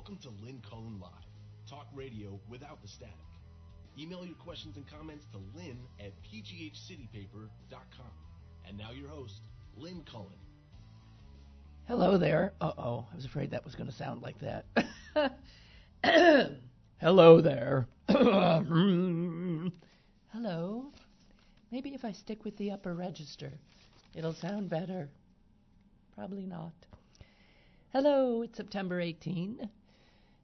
Welcome to Lynn Cullen Live, talk radio without the static. Email your questions and comments to lynn at pghcitypaper.com. And now your host, Lynn Cullen. Hello there. Uh oh, I was afraid that was going to sound like that. Hello there. Hello. Maybe if I stick with the upper register, it'll sound better. Probably not. Hello, it's September 18,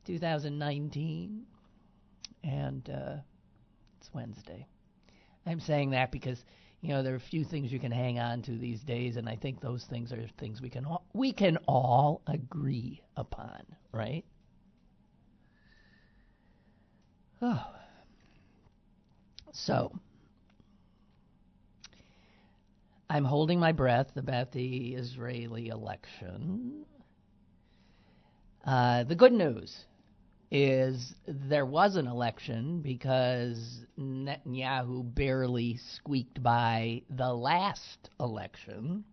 2019, and uh, it's Wednesday. I'm saying that because you know there are a few things you can hang on to these days, and I think those things are things we can all, we can all agree upon, right? Oh. So, I'm holding my breath about the Israeli election. Uh, the good news is there was an election because Netanyahu barely squeaked by the last election.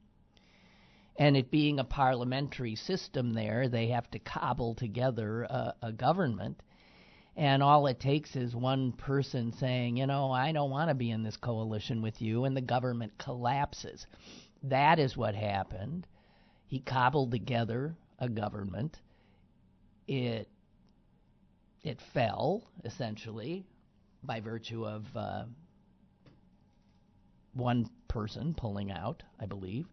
And it being a parliamentary system there, they have to cobble together a, a government. And all it takes is one person saying, you know, I don't want to be in this coalition with you, and the government collapses. That is what happened. He cobbled together a government. It it fell essentially by virtue of uh, one person pulling out, I believe,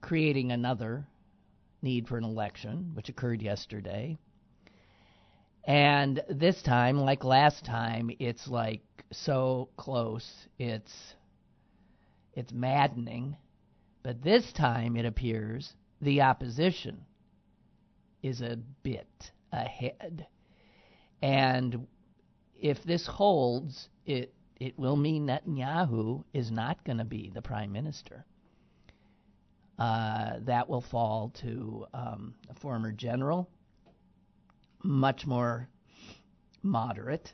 creating another need for an election, which occurred yesterday. And this time, like last time, it's like so close. It's it's maddening. But this time it appears the opposition is a bit ahead. And if this holds, it it will mean Netanyahu is not going to be the prime minister. Uh, that will fall to um, a former general much more moderate,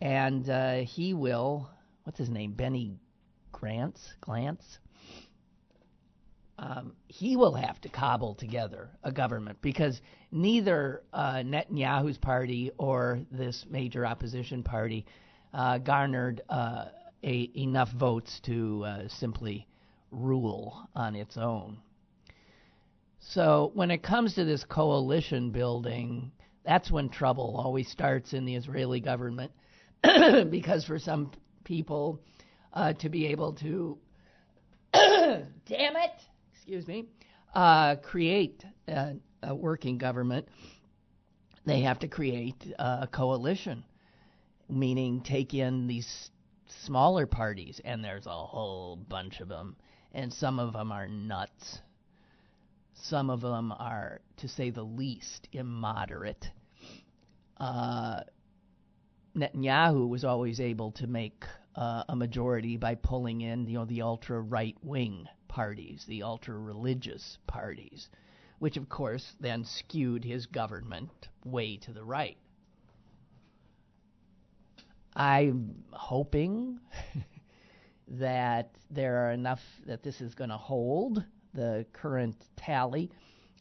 and uh, he will. What's his name? Benny Grants, Glantz. Um, he will have to cobble together a government because neither uh, Netanyahu's party or this major opposition party uh, garnered uh, a, enough votes to uh, simply rule on its own. So when it comes to this coalition building, that's when trouble always starts in the Israeli government, because for some people uh, to be able to, damn it, excuse me, uh, create a, a, working government, they have to create a coalition, meaning take in these smaller parties, and there's a whole bunch of them, and some of them are nuts. Some of them are, to say the least, immoderate. Uh, Netanyahu was always able to make uh, a majority by pulling in, you know, the ultra right wing parties, the ultra religious parties, which of course then skewed his government way to the right. I'm hoping that there are enough that this is going to hold the current tally,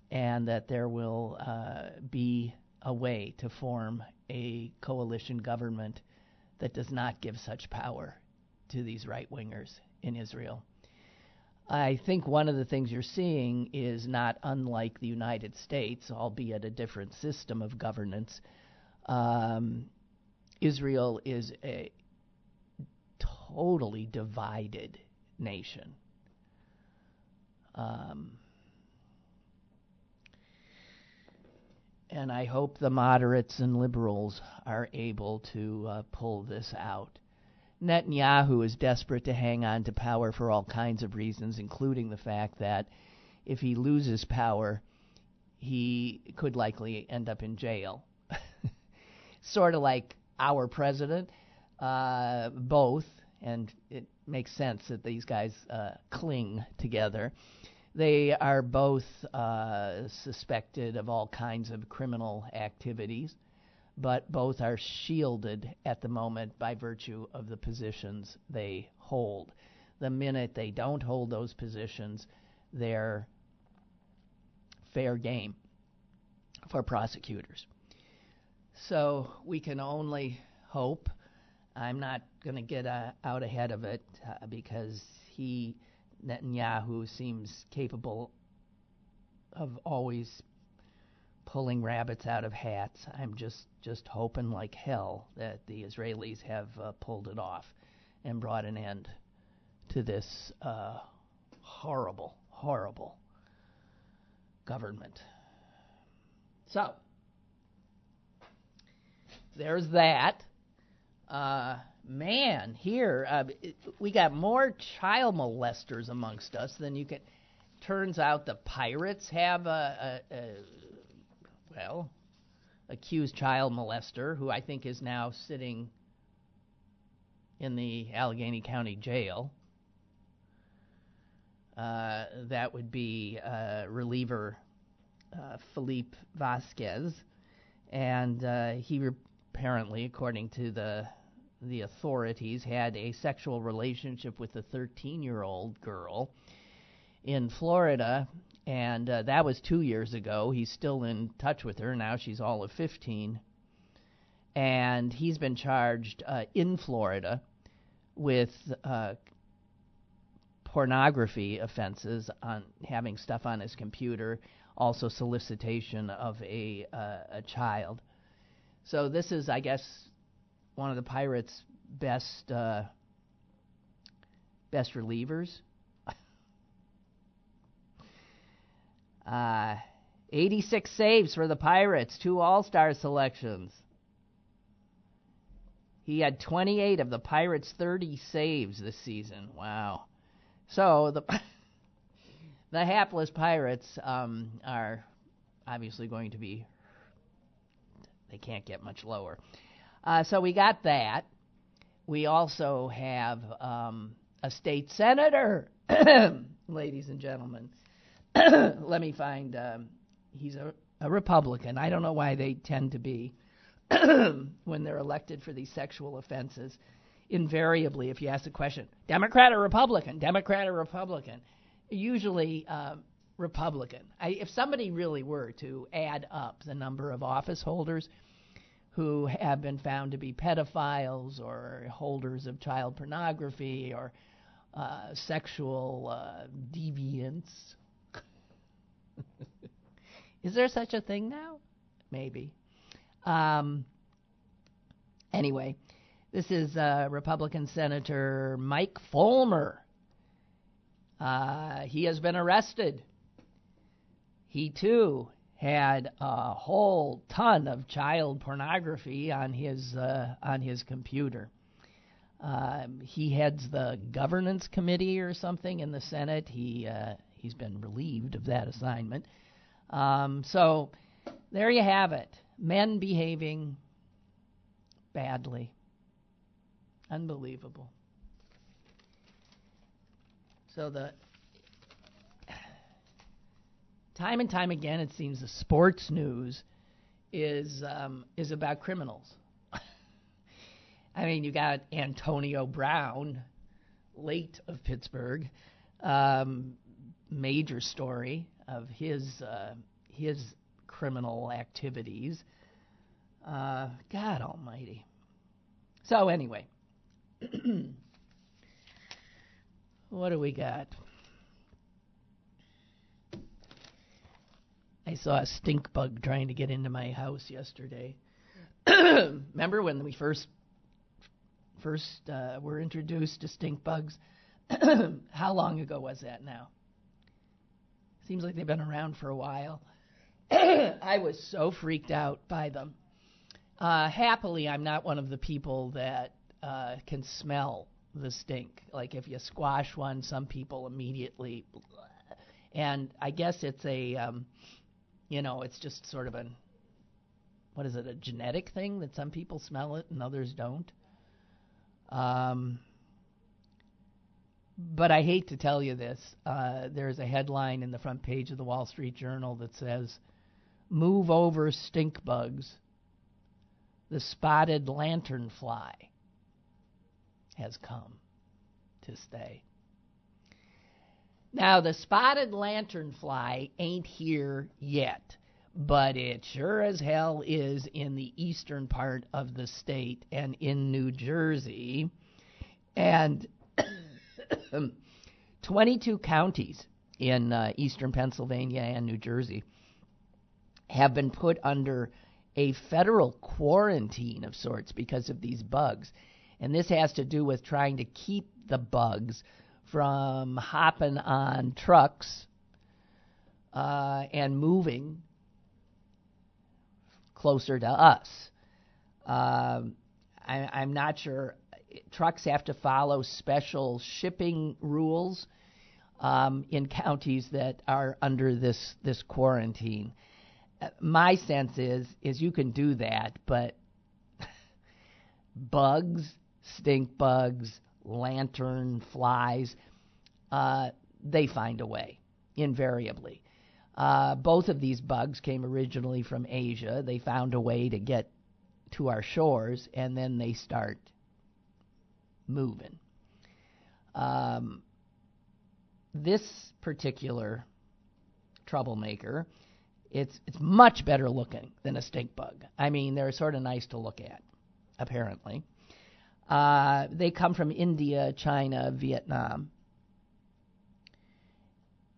and that there will uh, be a way to form a coalition government that does not give such power to these right wingers in Israel. I think one of the things you're seeing is not unlike the United States, albeit a different system of governance. Um, Israel is a totally divided nation. Um, and I hope the moderates and liberals are able to uh, pull this out. Netanyahu is desperate to hang on to power for all kinds of reasons, including the fact that if he loses power, he could likely end up in jail. sort of like our president, uh, both, and it makes sense that these guys uh, cling together. They are both uh, suspected of all kinds of criminal activities, but both are shielded at the moment by virtue of the positions they hold. The minute they don't hold those positions, they're fair game for prosecutors. so we can only hope. I'm not going to get uh, out ahead of it uh, because he, Netanyahu, seems capable of always pulling rabbits out of hats. I'm just just hoping like hell that the Israelis have uh, pulled it off and brought an end to this uh, horrible, horrible government. So there's that. Uh, man, here uh, we got more child molesters amongst us than you can. Turns out the pirates have a, a, a well, accused child molester who I think is now sitting in the Allegheny County Jail. Uh, that would be uh, reliever uh, Felipe Vasquez, and uh, he re- apparently, according to the the authorities, had a sexual relationship with a 13-year-old girl in Florida, and uh, that was two years ago. He's still in touch with her now. She's all of 15, and he's been charged uh, in Florida with uh, pornography offenses on having stuff on his computer, also solicitation of a uh, a child. So this is, I guess, one of the pirates' best uh, best relievers. Uh, 86 saves for the Pirates, two All Star selections. He had 28 of the Pirates' 30 saves this season. Wow. So the the hapless Pirates um, are obviously going to be. They can't get much lower. Uh, so we got that. We also have um, a state senator, ladies and gentlemen. Let me find. Um, he's a, a Republican. I don't know why they tend to be when they're elected for these sexual offenses invariably, if you ask the question, Democrat or Republican, Democrat or Republican, usually uh, Republican. I, if somebody really were to add up the number of office holders who have been found to be pedophiles or holders of child pornography or uh, sexual uh, deviance, is there such a thing now? Maybe. Um, anyway, this is uh, Republican Senator Mike Folmer. Uh, he has been arrested. He too had a whole ton of child pornography on his uh, on his computer. Um, he heads the governance committee or something in the Senate. He uh, he's been relieved of that assignment. Um, so there you have it. Men behaving badly. Unbelievable. So the time and time again, it seems the sports news is um, is about criminals. I mean, you got Antonio Brown, late of Pittsburgh, um, major story of his uh, his criminal activities. Uh, God Almighty. So anyway, what do we got? I saw a stink bug trying to get into my house yesterday. Remember when we first first uh, were introduced to stink bugs? How long ago was that now? Seems like they've been around for a while. I was so freaked out by them. Uh, happily, I'm not one of the people that uh, can smell the stink. Like if you squash one, some people immediately, and I guess it's a, um, you know, it's just sort of a, what is it, a genetic thing that some people smell it and others don't. Um, but I hate to tell you this. Uh, there's a headline in the front page of the Wall Street Journal that says, "Move over stink bugs." The spotted lanternfly has come to stay. Now, the spotted lanternfly ain't here yet, but it sure as hell is in the eastern part of the state and in New Jersey. And 22 counties in uh, eastern Pennsylvania and New Jersey have been put under a federal quarantine of sorts because of these bugs. And this has to do with trying to keep the bugs from hopping on trucks uh, and moving closer to us. Um, I, I'm not sure. Trucks have to follow special shipping rules um, in counties that are under this this quarantine. Uh, my sense is is you can do that, but bugs, stink bugs, lantern flies, uh, they find a way invariably. Uh, both of these bugs came originally from Asia. They found a way to get to our shores, and then they start moving. Um, this particular troublemaker, it's it's much better looking than a stink bug. I mean, they're sort of nice to look at, apparently. Uh, they come from India, China, Vietnam.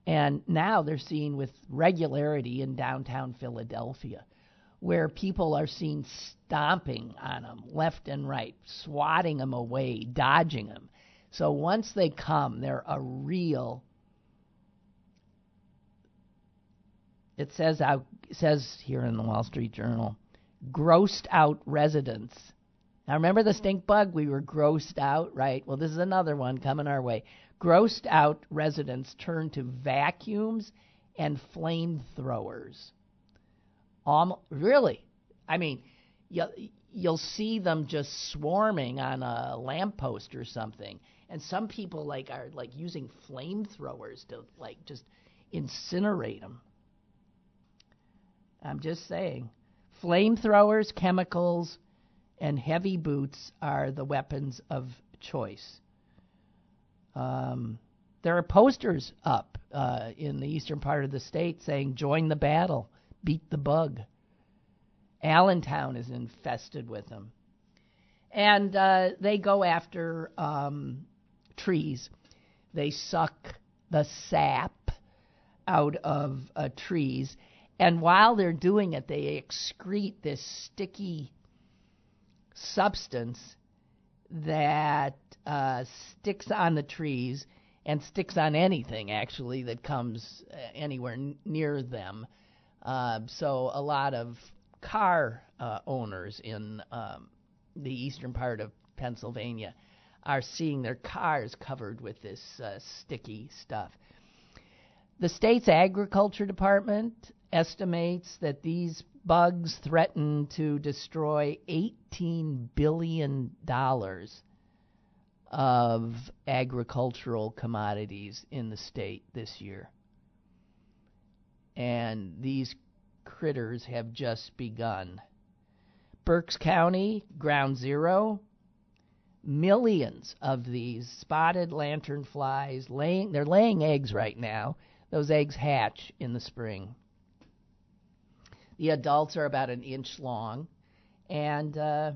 And now they're seen with regularity in downtown Philadelphia, where people are seen stomping on them left and right, swatting them away, dodging them. So once they come, they're a real. It says out says here in the Wall Street Journal, grossed out residents. Now remember the stink bug? We were grossed out, right? Well, this is another one coming our way. Grossed out residents turn to vacuums and flamethrowers. Um, really? I mean, you'll, you'll see them just swarming on a lamppost or something. And some people like are like using flamethrowers to like just incinerate them. I'm just saying. Flamethrowers, chemicals, and heavy boots are the weapons of choice. Um, there are posters up uh, in the eastern part of the state saying, join the battle, beat the bug. Allentown is infested with them. And uh, they go after um, trees. They suck the sap out of uh, trees. And while they're doing it, they excrete this sticky substance that uh, sticks on the trees and sticks on anything actually that comes uh, anywhere n- near them. Uh, so a lot of car uh, owners in um, the eastern part of Pennsylvania are seeing their cars covered with this uh, sticky stuff. The state's agriculture department estimates that these bugs threaten to destroy $18 billion of agricultural commodities in the state this year. And these critters have just begun. Berks County, ground zero, millions of these spotted lantern flies laying they're laying eggs right now. Those eggs hatch in the spring. The adults are about an inch long, and uh,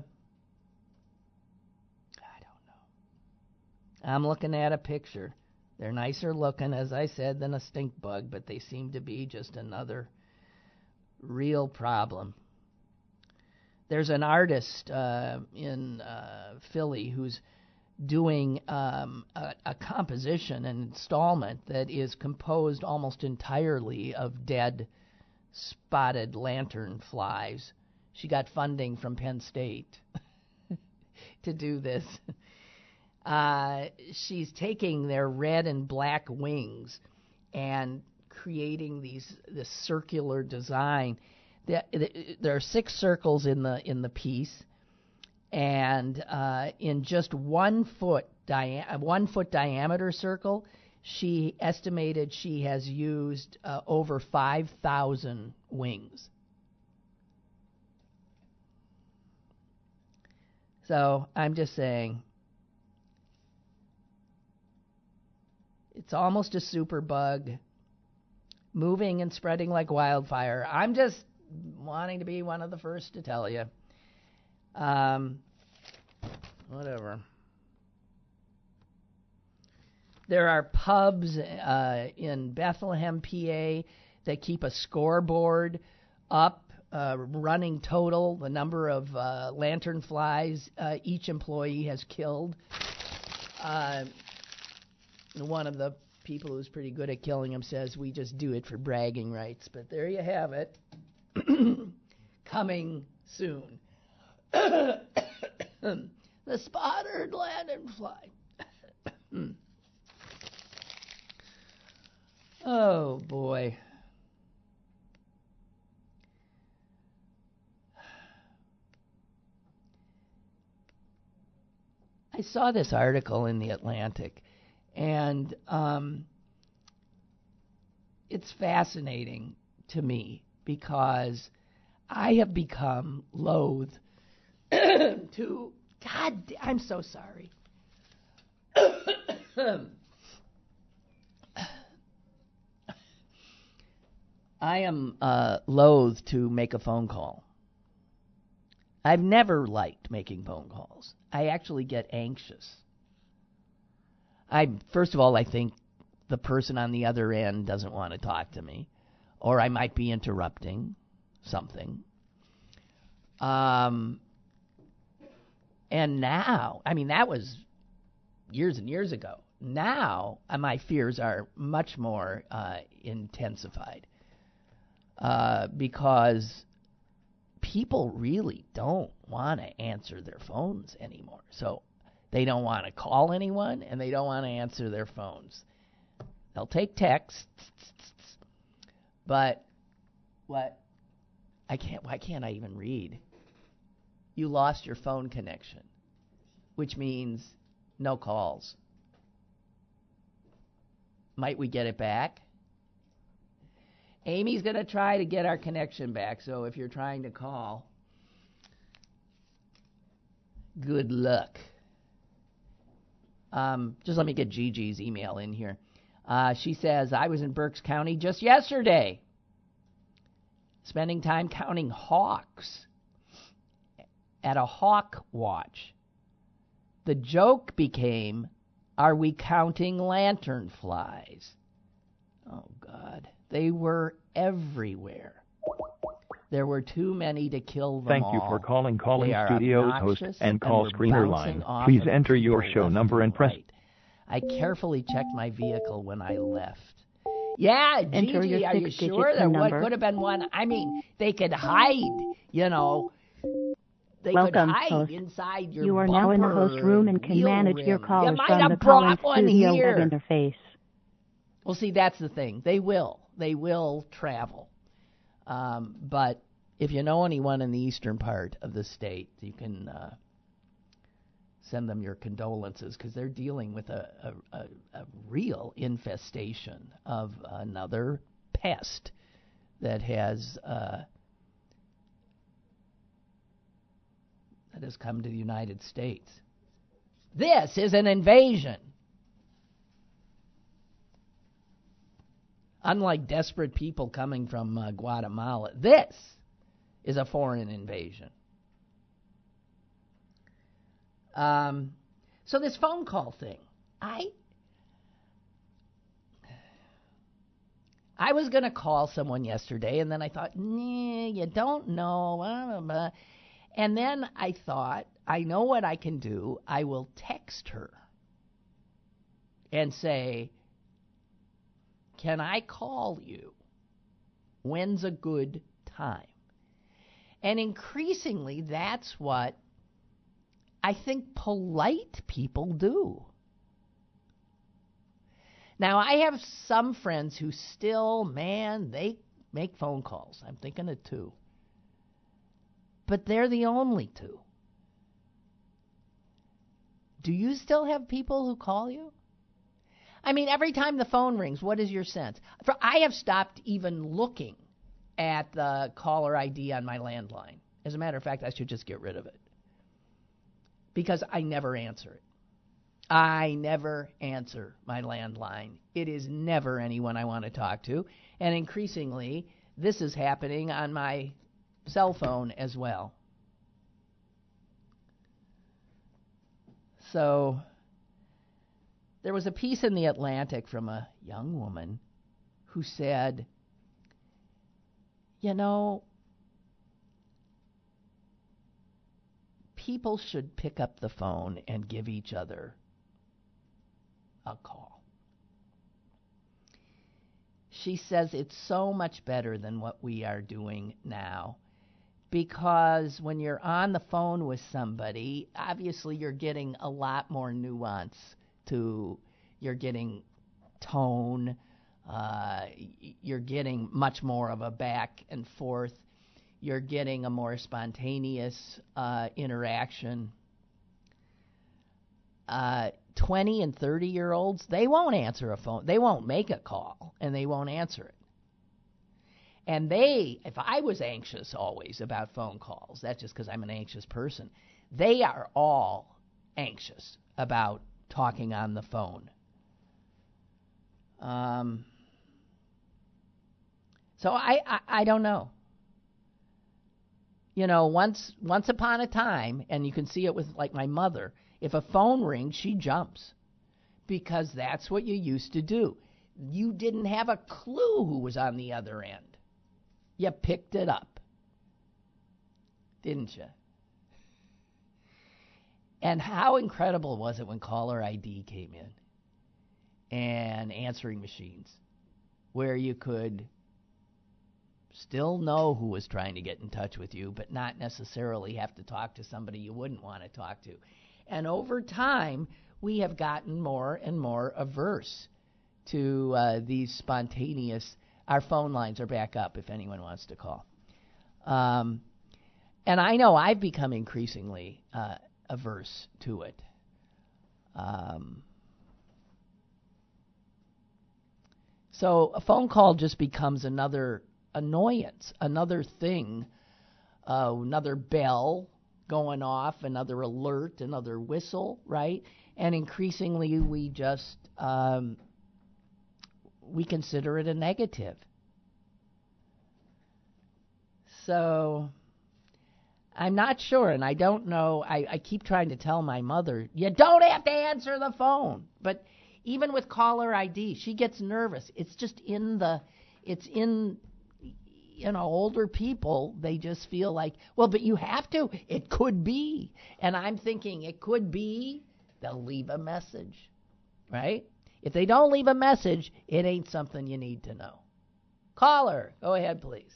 I don't know. I'm looking at a picture. They're nicer looking, as I said, than a stink bug, but they seem to be just another real problem. There's an artist uh, in uh, Philly who's doing um, a, a, composition, an installment that is composed almost entirely of dead spotted lantern flies. She got funding from Penn State to do this. Uh, she's taking their red and black wings and creating these this circular design. There, are six circles in the in the piece, and uh, in just one foot dia- one foot diameter circle, she estimated she has used uh, over 5,000 wings. So I'm just saying, it's almost a super bug, moving and spreading like wildfire. I'm just wanting to be one of the first to tell you. Um, whatever. There are pubs uh, in Bethlehem, PA, that keep a scoreboard up, uh, running total, the number of uh, lantern flies uh, each employee has killed. One of the people who's pretty good at killing them says we just do it for bragging rights. But there you have it. Coming soon. the spotted lanternfly. oh boy. I saw this article in the Atlantic, and um, it's fascinating to me because I have become loath to. God, I'm so sorry. I am uh, loath to make a phone call. I've never liked making phone calls. I actually get anxious. I first of all, I think the person on the other end doesn't want to talk to me, or I might be interrupting something. Um, and now, I mean, that was years and years ago. Now, uh, my fears are much more uh, intensified uh, because people really don't want to answer their phones anymore. So they don't want to call anyone and they don't want to answer their phones. They'll take texts, but what? I can't. Why can't I even read? You lost your phone connection, which means no calls. Might we get it back? Amy's going to try to get our connection back, so if you're trying to call, good luck. Um, just let me get Gigi's email in here. Uh, she says, I was in Berks County just yesterday, spending time counting hawks at a hawk watch. The joke became, Are we counting lantern flies? Oh, God. They were everywhere. There were too many to kill them Thank all. you for calling Calling They Studios host and call they're screener line. Please enter your show number and press. right. I carefully checked my vehicle when I left. Yeah, Enter Gigi, your are you sure there PIN what could have been one? I mean, they could hide, you know. They Welcome, could hide host. inside your You are now in the host room and can wheel manage your rim. callers You might from have the brought Calling one Studio here. web interface. Well, see, that's the thing. They will. They will travel. Um, but if you know anyone in the eastern part of the state, you can uh, send them your condolences because they're dealing with a, a, a, a real infestation of another pest that has uh, that has come to the United States. This is an invasion. Unlike desperate people coming from uh, Guatemala, this is a foreign invasion. Um, so this phone call thing, I I was going to call someone yesterday, and then I thought, nah, you don't know. blah, blah, blah." And then I thought, I know what I can do. I will text her and say, Can I call you? When's a good time? And increasingly, that's what I think polite people do. Now, I have some friends who still, man, they make phone calls. I'm thinking of two. But they're the only two. Do you still have people who call you? I mean, every time the phone rings, what is your sense? For I have stopped even looking at the caller ID on my landline. As a matter of fact, I should just get rid of it because I never answer it. I never answer my landline. It is never anyone I want to talk to. And increasingly, this is happening on my cell phone as well. So there was a piece in the Atlantic from a young woman who said, You know, people should pick up the phone and give each other a call. She says it's so much better than what we are doing now because when you're on the phone with somebody, obviously you're getting a lot more nuance to you're getting tone, uh, you're getting much more of a back and forth, you're getting a more spontaneous uh, interaction. Uh, 20 and 30 year olds, they won't answer a phone. They won't make a call and they won't answer it. And they, if I was anxious always about phone calls, that's just because I'm an anxious person, they are all anxious about talking on the phone. Um, so I, I, I don't know. You know, once once upon a time, and you can see it with like my mother. If a phone rings, she jumps because that's what you used to do. You didn't have a clue who was on the other end. You picked it up, didn't you? And how incredible was it when caller ID came in and answering machines, where you could still know who was trying to get in touch with you, but not necessarily have to talk to somebody you wouldn't want to talk to. And over time, we have gotten more and more averse to uh, these spontaneous our phone lines are back up if anyone wants to call. Um, and I know I've become increasingly uh, averse to it. Um, so a phone call just becomes another annoyance, another thing, uh, another bell going off, another alert, another whistle, right? And increasingly, we just um, we consider it a negative. So I'm not sure, and I don't know. I, I keep trying to tell my mother, you don't have to answer the phone. But even with caller ID, she gets nervous. It's just in the, it's in, you know, older people, they just feel like, well, but you have to. It could be. And I'm thinking, it could be, they'll leave a message, right? If they don't leave a message, it ain't something you need to know. Caller, go ahead, please.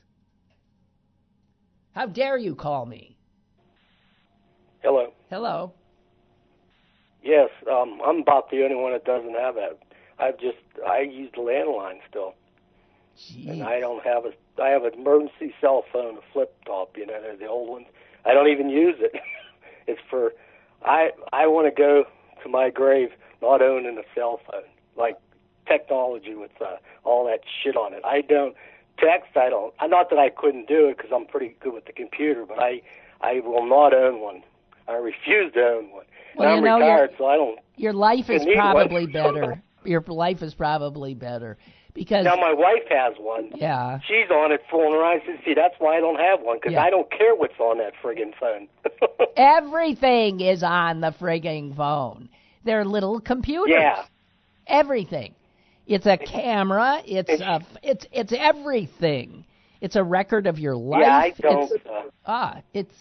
How dare you call me? Hello. Hello. Yes, um, I'm about the only one that doesn't have that. I've just I use the landline still, Jeez. and I don't have a. I have an emergency cell phone, a flip top. You know, they're the old ones. I don't even use it. it's for. I I want to go to my grave not owning a cell phone like technology with uh, all that shit on it. I don't text. I don't. Not that I couldn't do it because I'm pretty good with the computer, but I I will not own one. I refuse to own one. Well, and I'm know, retired, your- so I don't. Your life is probably better. Your life is probably better because Now my wife has one. yeah, She's on it fooling around. I said, see, that's why I don't have one because Yeah. I don't care what's on that friggin' phone. everything is on the frigging phone. They're little computers. yeah. Everything. It's a camera. It's It's- a. It's it's everything. It's a record of your life. Yeah, I don't. It's, Uh, ah, it's.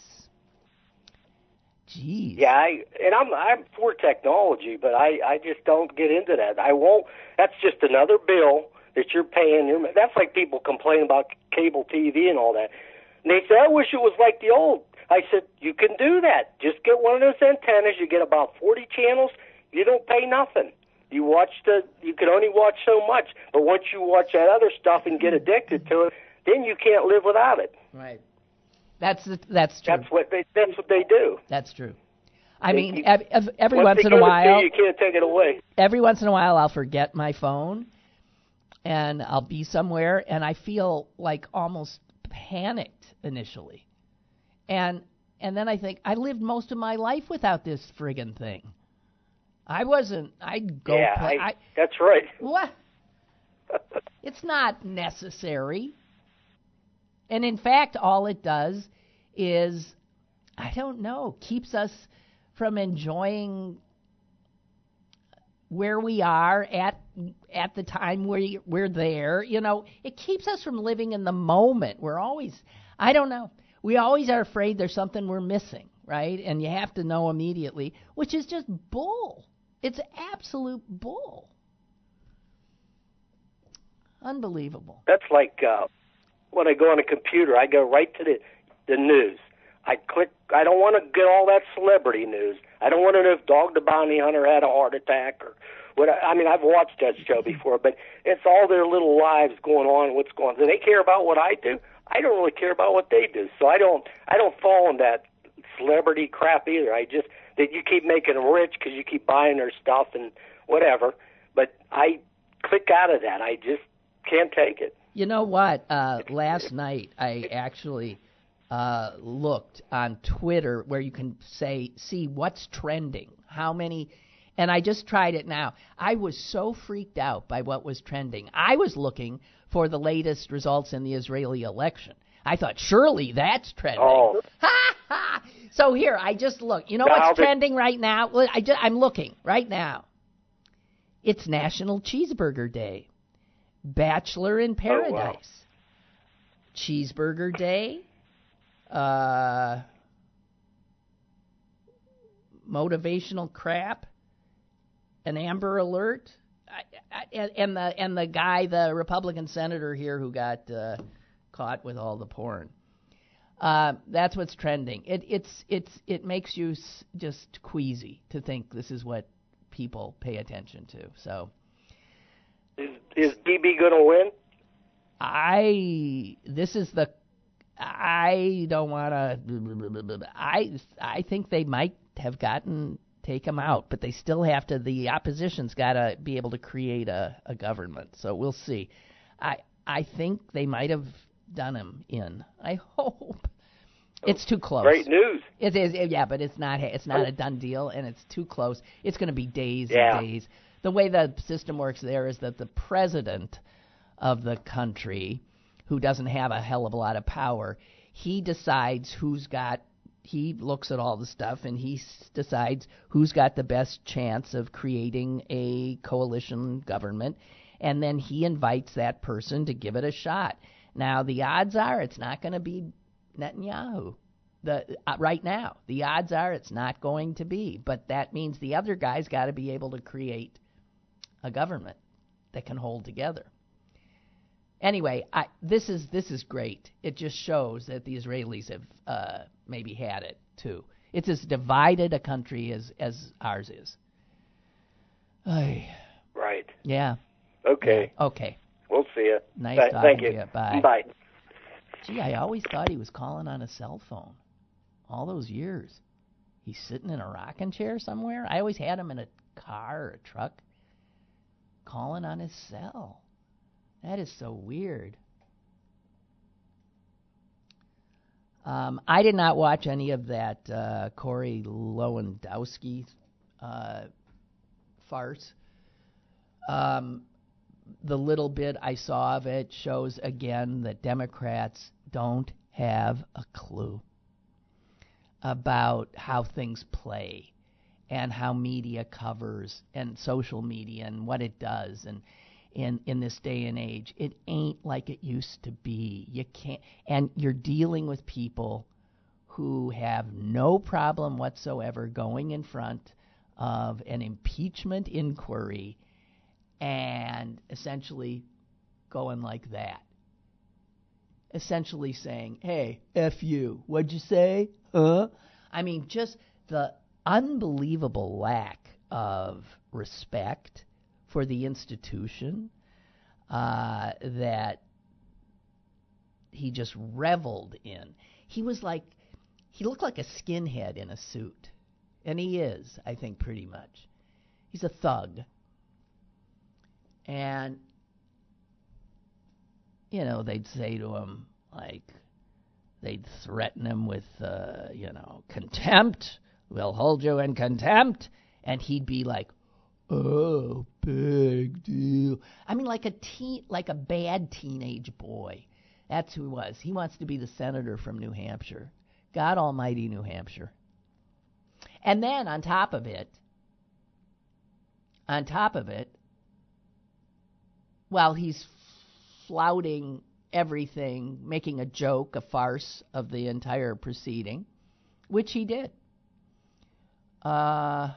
Jeez. yeah, I and I'm I'm for technology, but I I just don't get into that. I won't. That's just another bill that you're paying. That's like people complain about cable TV and all that. And they say, I wish it was like the old. I said, you can do that. Just get one of those antennas. You get about 40 channels. You don't pay nothing. You watch the. You can only watch so much. But once you watch that other stuff and get addicted to it, then you can't live without it. Right. That's the, that's true. That's what they. That's what they do. That's true. I They- mean, you- ev- ev- every Once once in a give it to while, you, you can't take it away. every once in a while, I'll forget my phone, and I'll be somewhere, and I feel like almost panicked initially, and and then I think I lived most of my life without this friggin' thing. I wasn't. I'd go. yeah, play, I, that's right. what? It's not necessary. And in fact, all it does is, I don't know, keeps us from enjoying where we are at at the time we we're there. You know, it keeps us from living in the moment. We're always, I don't know, we always are afraid there's something we're missing, right? And you have to know immediately, which is just bull. It's absolute bull. Unbelievable. That's like uh, when I go on a computer, I go right to the the news. I click. I don't want to get all that celebrity news. I don't want to know if Dog the Bounty Hunter had a heart attack or what. I mean, I've watched that show before, but it's all their little lives going on. What's going on? Do they care about what I do? I don't really care about what they do. So I don't. I don't fall in that celebrity crap either. I just that you keep making them rich because you keep buying their stuff and whatever. But I click out of that. I just can't take it. You know what? Uh, last night I actually uh, looked on Twitter where you can say see what's trending, how many, and I just tried it now. I was so freaked out by what was trending. I was looking for the latest results in the Israeli election. I thought surely that's trending. Oh. so here I just look. You know Now what's trending right now? I just, I'm looking right now. It's National Cheeseburger Day. Bachelor in Paradise. Cheeseburger Day. Uh, motivational crap. An Amber Alert. I, I, and- and the and the guy, the Republican senator here who got uh, caught with all the porn. Uh, that's what's trending. It it's it's it makes you s- just queasy to think this is what people pay attention to. So Is is going to win? I this is the I don't want to I I think they might have gotten take him out, but they still have to the opposition's got to be able to create a a government. So we'll see. I I think they might have done him in. I hope. It's too close. Great news. It is, yeah, but it's not. It's not a done deal, and it's too close. It's going to be days Yeah. and days. The way the system works there is that the president of the country, who doesn't have a hell of a lot of power, he decides who's got. He looks at all the stuff and he s- decides who's got the best chance of creating a coalition government, and then he invites that person to give it a shot. Now the odds are it's not going to be Netanyahu. The uh, right now, the odds are it's not going to be, but that means the other guy's got to be able to create a government that can hold together. Anyway, I, this is this is great. It just shows that the Israelis have uh, maybe had it too. It's as divided a country as as ours is. Ay, Right. yeah. Okay. Okay. We'll see you. Nice talking Thank to you. you. Bye. Bye. Gee, I always thought he was calling on a cell phone. All those years. He's sitting in a rocking chair somewhere. I always had him in a car or a truck calling on his cell. That is so weird. Um, I did not watch any of that uh, Corey Lewandowski uh, farce. Um, the little bit I saw of it shows again that Democrats don't have a clue about how things play and how media covers and social media and what it does and in in this day and age it ain't like it used to be you can't and you're dealing with people who have no problem whatsoever going in front of an impeachment inquiry and essentially going like that. Essentially saying, hey, F you. What'd you say? Huh? I mean, just the unbelievable lack of respect for the institution uh, that he just reveled in. He was like, he looked like a skinhead in a suit. And he is, I think, pretty much. He's a thug and you know they'd say to him like they'd threaten him with uh, you know contempt we'll hold you in contempt and he'd be like oh big deal i mean like a teen like a bad teenage boy That's who he was. He wants to be the senator from New Hampshire. God Almighty, New Hampshire. And then on top of it, on top of it, while he's flouting everything, making a joke, a farce of the entire proceeding, which he did. Uh,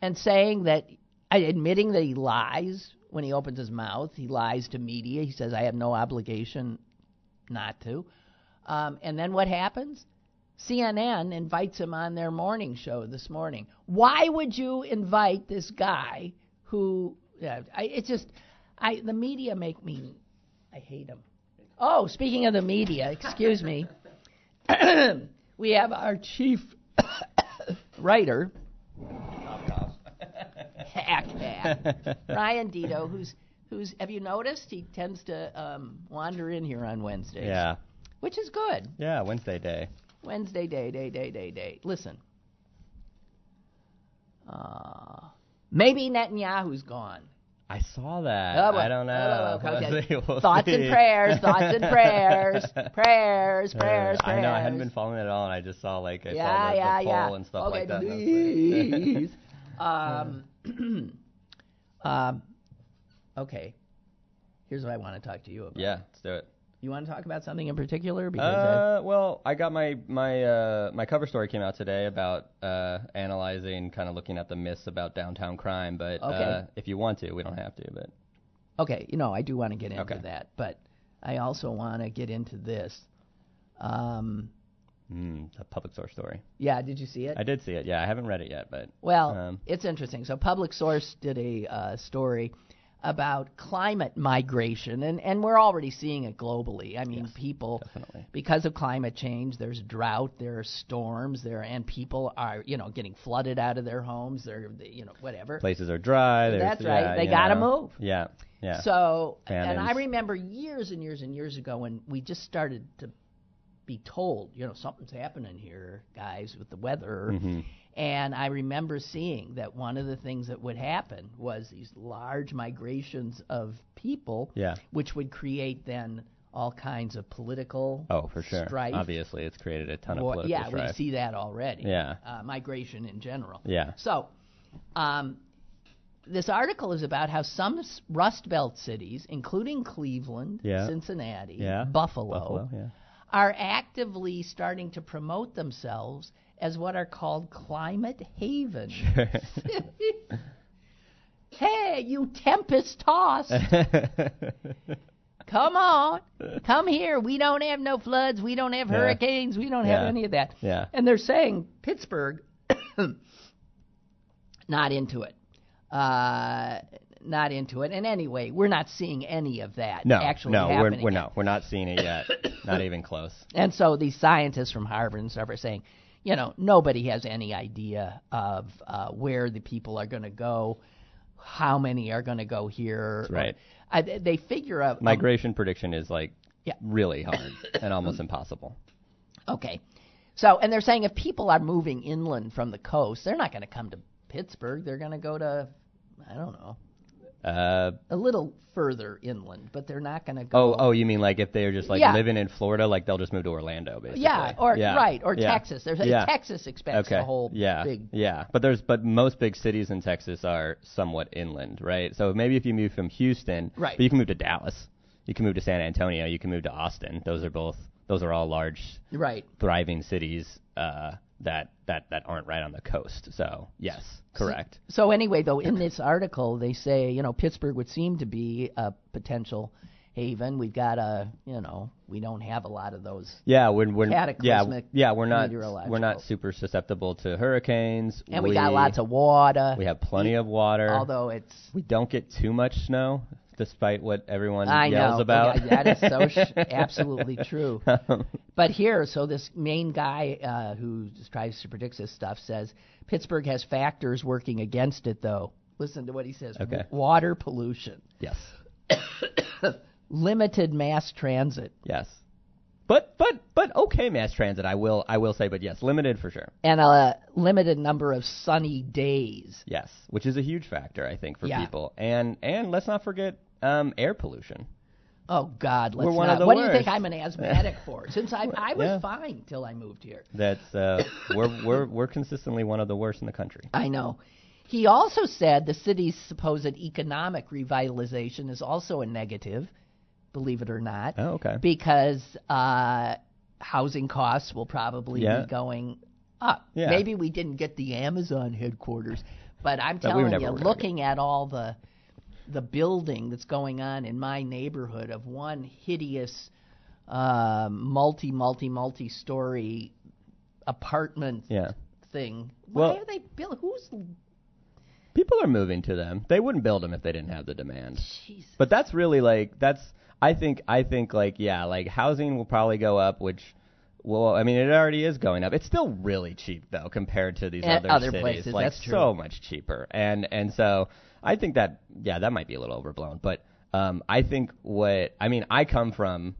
and saying that, admitting that he lies when he opens his mouth, he lies to media. He says, I have no obligation not to. Um, and then what happens? CNN invites him on their morning show this morning. Why would you invite this guy who? I, it's just, I the media make me, I hate them. Oh, speaking of the media, excuse me, we have our chief writer, hack, Ryan Deto, who's who's. Have you noticed he tends to um, wander in here on Wednesdays? Yeah. which is good. Yeah, Wednesday day. Wednesday day, day, day, day, day. Listen. Uh, maybe Netanyahu's gone. I saw that. Oh, well, I don't know. oh, well, okay. We'll see, we'll thoughts see. and prayers, thoughts and prayers, prayers, Uh, prayers, prayers. I know I hadn't been following it at all, and I just saw like I yeah, saw the, yeah, the yeah. poll and stuff okay, like that. and I was like- please. um, um, okay. Here's what I want to talk to you about. yeah, let's do it. You want to talk about something in particular? Because I- Uh, well, I got my my uh, my cover story came out today about uh, analyzing, kind of looking at the myths about downtown crime. But uh, Okay. if you want to, we don't have to. But Okay, you know, I do want to get into Okay. that, but I also want to get into this. Um, mm, a public source story. yeah, did you see it? I did see it. Yeah, I haven't read it yet, but well, um, it's interesting. So, Public Source did a uh, story about climate migration, and, and we're already seeing it globally. I mean, people, definitely. because of climate change, there's drought, there are storms, there, and people are, you know, getting flooded out of their homes. They're, you know, whatever. places are dry. That's right. yeah, They gotta move. Yeah, yeah. So, and I remember years and years and years ago when we just started to be told, you know, something's happening here, guys, with the weather. Mhm. And I remember seeing that one of the things that would happen was these large migrations of people, Yeah. which would create then all kinds of political Oh, for sure. strife. Obviously, it's created a ton of political yeah, strife. we see that already. Yeah. Uh, migration in general. Yeah. So, um, this article is about how some Rust Belt cities, including Cleveland, Yeah. Cincinnati, Yeah. Buffalo, Buffalo. Yeah. Are actively starting to promote themselves as what are called climate havens. hey, you tempest tossed. Come on. Come here. We don't have no floods. We don't have Yeah. hurricanes. We don't have Yeah. any of that. Yeah. And they're saying Pittsburgh not into it. Uh, not into it. And anyway, we're not seeing any of that no, actually no, we're happening. we're not we're not seeing it yet. not even close. And so these scientists from Harvard and stuff are saying, you know, nobody has any idea of uh, where the people are going to go, how many are going to go here. That's right. I, they figure out. Migration prediction is like Yeah. really hard and almost impossible. Okay. So, and they're saying if people are moving inland from the coast, they're not going to come to Pittsburgh. They're going to go to, I don't know, Uh, a little further inland, but they're not going to oh, go. oh, you mean like if they're just like Yeah. living in Florida, like they'll just move to Orlando, basically. Yeah, or Yeah. right, or Yeah. Texas. There's a. Texas expects Okay. a whole yeah. big. Yeah, but there's but most big cities in Texas are somewhat inland, right? So maybe if you move from Houston, Right. But you can move to Dallas, you can move to San Antonio, you can move to Austin. Those are both those are all large, Right. thriving cities uh, that that that aren't right on the coast. So yes, correct. So anyway, though, in this article, they say you know Pittsburgh would seem to be a potential haven. We've got a you know we don't have a lot of those, Yeah, we're, we're yeah Cataclysmic yeah we're not we're not super susceptible to hurricanes. and we, got lots of water. we have plenty of water. although it's we don't get too much snow, despite what everyone I yells know about. Yeah, that is so sh- absolutely true. But here, so this main guy uh, who tries to predict this stuff says Pittsburgh has factors working against it, though. Listen to what he says: Okay. water pollution, yes, limited mass transit, yes, but but but okay, mass transit. I will I will say, but yes, limited for sure. and a limited number of sunny days. Yes, which is a huge factor I think for Yeah. people, and and let's not forget um, air pollution. Oh God, let's We're one not. of the what do you think. I'm an asthmatic for? Since I I was Yeah. fine till I moved here. That's uh, we're we're we're consistently one of the worst in the country. I know. He also said the city's supposed economic revitalization is also a negative, believe it or not, Oh, okay. because uh, housing costs will probably Yeah. be going up. Yeah. Maybe we didn't get the Amazon headquarters, but I'm But we were telling never you, gonna looking at all the the building that's going on in my neighborhood of one hideous uh, multi multi multi story apartment Yeah. thing. Why Well- are they built? Who's People are moving to them. They wouldn't build them if they didn't have the demand. Jesus. But that's really like that's I think I think like yeah, like housing will probably go up, which well, I mean it already is going up. It's still really cheap though compared to these At other, other cities. places, like that's true. so much cheaper. And and so I think that yeah, that might be a little overblown, but um I think what I mean, I come from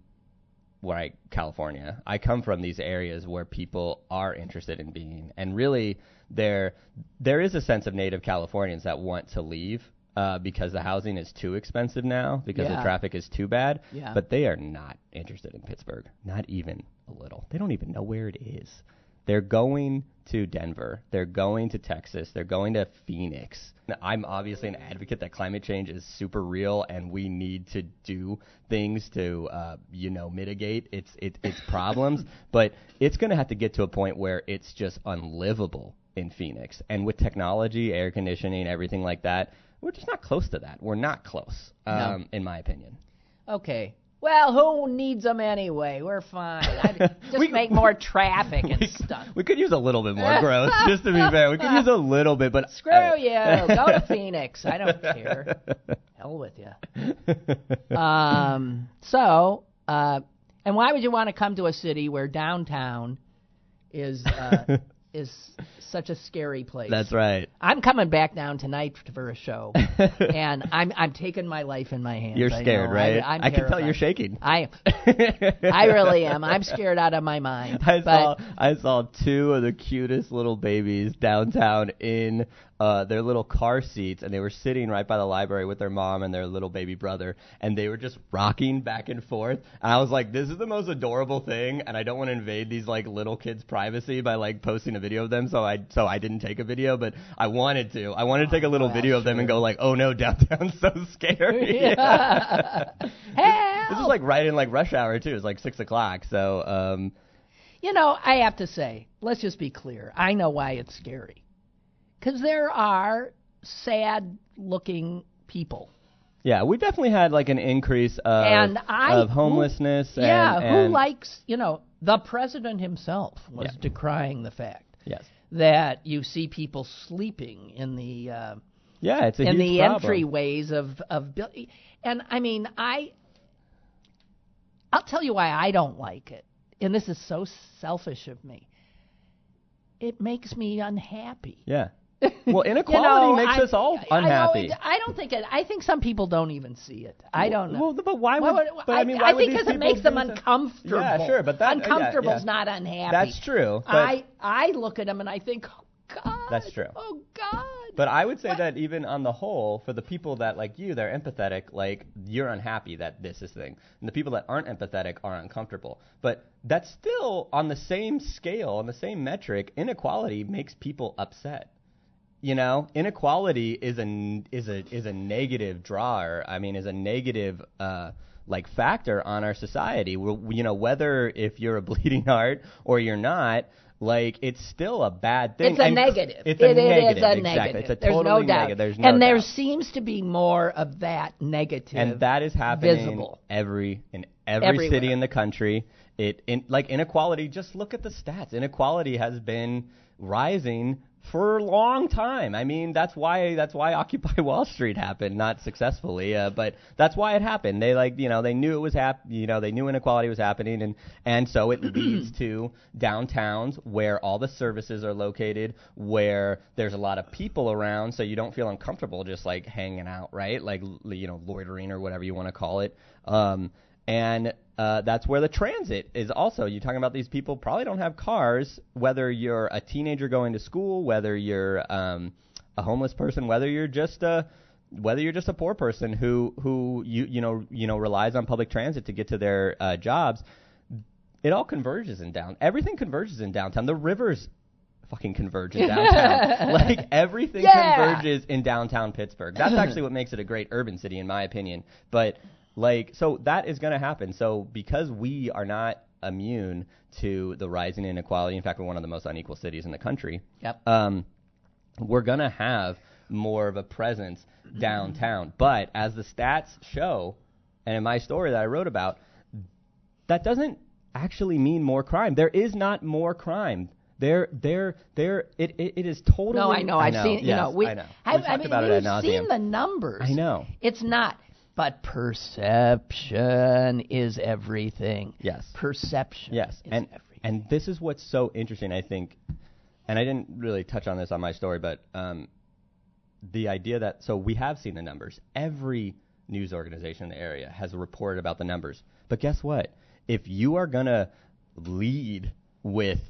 where I California. I come from these areas where people are interested in being, and really there there is a sense of native Californians that want to leave uh, because the housing is too expensive now because Yeah. the traffic is too bad. Yeah. But they are not interested in Pittsburgh, not even a little. They don't even know where it is. They're going to Denver. They're going to Texas. They're going to Phoenix. Now, I'm obviously an advocate that climate change is super real, and we need to do things to, uh, you know, mitigate its it, its problems. But it's going to have to get to a point where it's just unlivable in Phoenix. And with technology, air conditioning, everything like that, we're just not close to that. We're not close, um, in my opinion. Okay. Well, who needs them anyway? We're fine. I, just We- make more traffic and stuff. We could use a little bit more growth, just to be fair. We could use a little bit, but Screw you. Go to Phoenix. I don't care. Hell with you. Um. So, uh, and why would you want to come to a city where downtown is uh, is such a scary place? That's right. I'm coming back down tonight for a show, and I'm I'm taking my life in my hands. You're scared, right? I, I can tell you're shaking. I I really am. I'm scared out of my mind. I saw but I saw two of the cutest little babies downtown in uh, their little car seats, and they were sitting right by the library with their mom and their little baby brother, and they were just rocking back and forth. And I was like, "This is the most adorable thing," and I don't want to invade these like little kids' privacy by like posting a video of them. So I so I didn't take a video, but I wanted to. I wanted to take a little Oh, video of them and go like, "Oh no, downtown's so scary." Help! This is like right in like rush hour too. It's like six o'clock. So um, You know, I have to say, let's just be clear. I know why it's scary. Because there are sad looking people. yeah, we definitely had like an increase of And I- of homelessness. and, yeah, who and- likes, you know, the president himself was Yeah. decrying the fact Yes. that you see people sleeping in the uh, Yeah, it's a in the problem. entryways of of and I mean I I'll tell you why I don't like it. And this is so selfish of me. It makes me unhappy. Yeah. Well, You inequality know, makes I- us all I unhappy. it- I don't think it. I think some people don't even see it. I don't know. Well, but why Why would? but I mean, why I think because it makes them uncomfortable. Yeah, sure, but that- yeah, uncomfortable's yeah. not unhappy. That's true, I I look at them and I think, oh God. That's true. Oh God. But I would say What? that even on the whole, for the people that like you, they're empathetic. Like you're unhappy that this is thing, and the people that aren't empathetic are uncomfortable. But that's still on the same scale, on the same metric. Inequality makes people upset. You know, inequality is a is a is a negative drawer. I mean, is a negative uh, like factor on our society. Well, You know, whether if you're a bleeding heart or you're not, like it's still a bad thing. It's a And negative. It's a It- is negative. a exactly. negative. It's a There's totally no doubt. negative. There's no and there doubt. seems to be more of that negative. and that is happening visible. every in every Everywhere. city in the country. It in like inequality. Just look at the stats. Inequality has been rising for a long time. I mean, that's why that's why Occupy Wall Street happened, not successfully, uh, but that's why it happened. They like you know they knew it was hap- you know they knew inequality was happening, and and so it leads to downtowns where all the services are located, where there's a lot of people around, so you don't feel uncomfortable just like hanging out, right? Like l- you know loitering or whatever you want to call it. Um, and uh, that's where the transit is also. You're talking about these people probably don't have cars, whether you're a teenager going to school, whether you're um, a homeless person, whether you're just a whether you're just a poor person who who you you know you know relies on public transit to get to their uh, jobs, it all converges in down. Everything converges in downtown. The rivers fucking converge in downtown. like everything Yeah. converges in downtown Pittsburgh. That's actually what makes it a great urban city, in my opinion. But like, so that is going to happen. So because we are not immune to the rising inequality, in fact, we're one of the most unequal cities in the country. Yep. Um, we're going to have more of a presence downtown. But as the stats show, and in my story that I wrote about, that doesn't actually mean more crime. There is not more crime. There, there, there. It, it, it is totally. No, I know. I've know, seen. You yes, know, we. I know. I, We've I mean, about it we've ad seen the numbers. I know. It's not, but perception is everything. Yes. Perception. Yes, is and everything. and this is what's so interesting. I think, and I didn't really touch on this on my story, but um, the idea that so we have seen the numbers. Every news organization in the area has reported about the numbers. But guess what? If you are gonna lead with